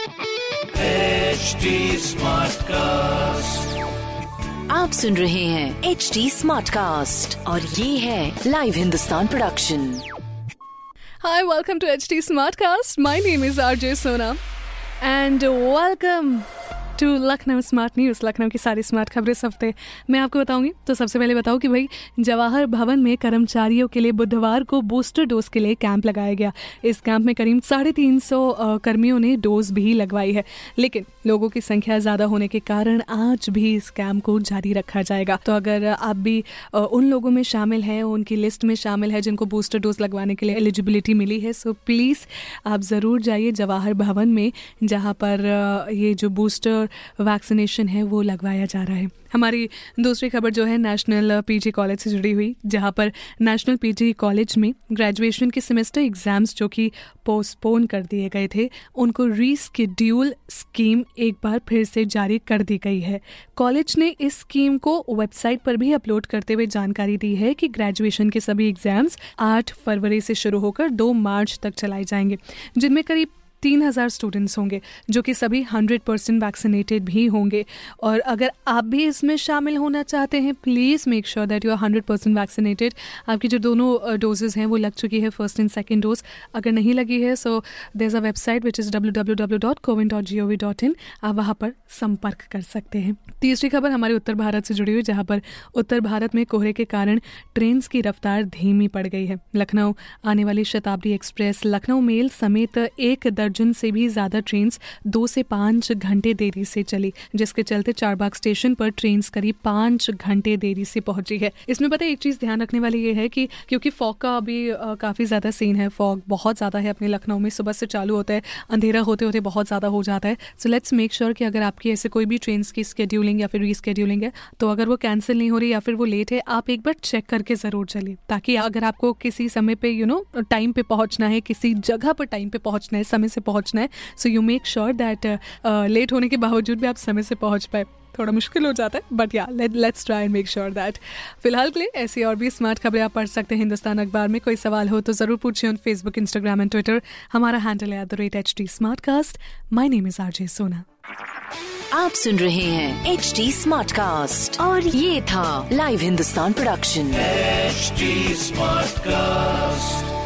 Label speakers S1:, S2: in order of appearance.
S1: HD Smartcast.
S2: आप सुन रहे हैं एच डी स्मार्ट कास्ट और ये है live Hindustan production
S3: Hi, welcome to HT Smartcast. My name is RJ Sona. And welcome to Lucknow smart news, Lucknow की सारी smart खबरें इस हफ़्ते। मैं आपको बताऊँगी तो सबसे पहले बताऊँ कि भाई, जवाहर भवन में कर्मचारियों के लिए बुधवार को बूस्टर डोज के लिए कैंप लगाया गया। इस कैंप में करीब साढ़े तीन सौ कर्मियों ने डोज भी लगवाई है। लेकिन लोगों की संख्या ज़्यादा होने के कारण आज भी इस कैंप को जारी रखा जाएगा। तो अगर आप भी उन लोगों में शामिल हैं, उनकी लिस्ट में शामिल है, जिनको बूस्टर डोज लगवाने के लिए एलिजिबिलिटी मिली है सो प्लीज़ आप ज़रूर जाइए जवाहर भवन में, जहाँ पर ये जो बूस्टर वैक्सीनेशन है, वो लगवाया जा रहा है। हमारी दूसरी खबर जो है नेशनल पीजी कॉलेज से जुड़ी हुई, जहाँ पर नेशनल पीजी कॉलेज में ग्रेजुएशन के सेमेस्टर एग्ज़ाम्स जो कि पोस्टपोन कर दिए गए थे, उनको रीस्केड्यूल स्कीम एक बार फिर से जारी कर दी गई है। कॉलेज ने इस स्कीम को वेबसाइट पर भी अपलोड करते हुए जानकारी दी है कि ग्रेजुएशन के सभी एग्ज़ाम्स आठ फरवरी से शुरू होकर दो मार्च तक चलाए जाएँगे, जिनमें करीब तीन हज़ार स्टूडेंट्स होंगे, जो कि सभी हंड्रेड परसेंट वैक्सीनेटेड भी होंगे। और अगर आप भी इसमें शामिल होना चाहते हैं please make sure that you are hundred percent vaccinated आपकी जो दोनों डोजेज़ हैं, वो लग चुकी है फ़र्स्ट एंड सेकेंड डोज अगर नहीं लगी है so there is a website which is W W W dot CoWIN dot G O V dot in आप वहाँ पर संपर्क कर सकते हैं। तीसरी खबर हमारे उत्तर भारत से जुड़ी हुई, जहाँ पर उत्तर भारत में कोहरे के कारण ट्रेन की रफ्तार धीमी पड़ गई है। लखनऊ, आने वाली शताब्दी एक्सप्रेस लखनऊ मेल समेत एक दर्जन से भी ज़्यादा ट्रेन दो से पाँच घंटे देरी से चली, जिसके चलते चारबाग स्टेशन पर ट्रेन करीब पाँच घंटे देरी से पहुँची है। इसमें पता है, एक चीज़ ध्यान रखने वाली ये है कि क्योंकि फॉग का अभी काफ़ी ज़्यादा सीन है। फॉग बहुत ज़्यादा है अपने लखनऊ में, सुबह से चालू होता है, अंधेरा होते होते बहुत ज़्यादा हो जाता है। सो लेट्स मेक श्योर कि अगर आपकी ऐसे कोई भी ट्रेन की स्केड्यूलिंग या फिर रीस्केड्यूलिंग है तो अगर वो कैंसिल नहीं हो रही या फिर वो लेट है, आप एक बार चेक करके ज़रूर चलिए, ताकि अगर आपको किसी समय पे यू नो टाइम पे पहुँचना है, किसी जगह पर टाइम पे पहुँचना है, समय से पहुँचना है। So you make sure that late होने के बावजूद भी आप समय से पहुँच पाए। थोड़ा मुश्किल हो जाता है बट या let's try and make sure that फ़िलहाल के लिए ऐसी और भी स्मार्ट खबरें आप पढ़ सकते हैं हिंदुस्तान अखबार में। कोई सवाल हो तो ज़रूर पूछिए on Facebook Instagram and Twitter हमारा हैंडल है at the rate H T smart cast my name is R J Sona
S2: आप सुन रहे हैं एच डी स्मार्ट कास्ट और ये था live Hindustan production
S1: HD Smartcast.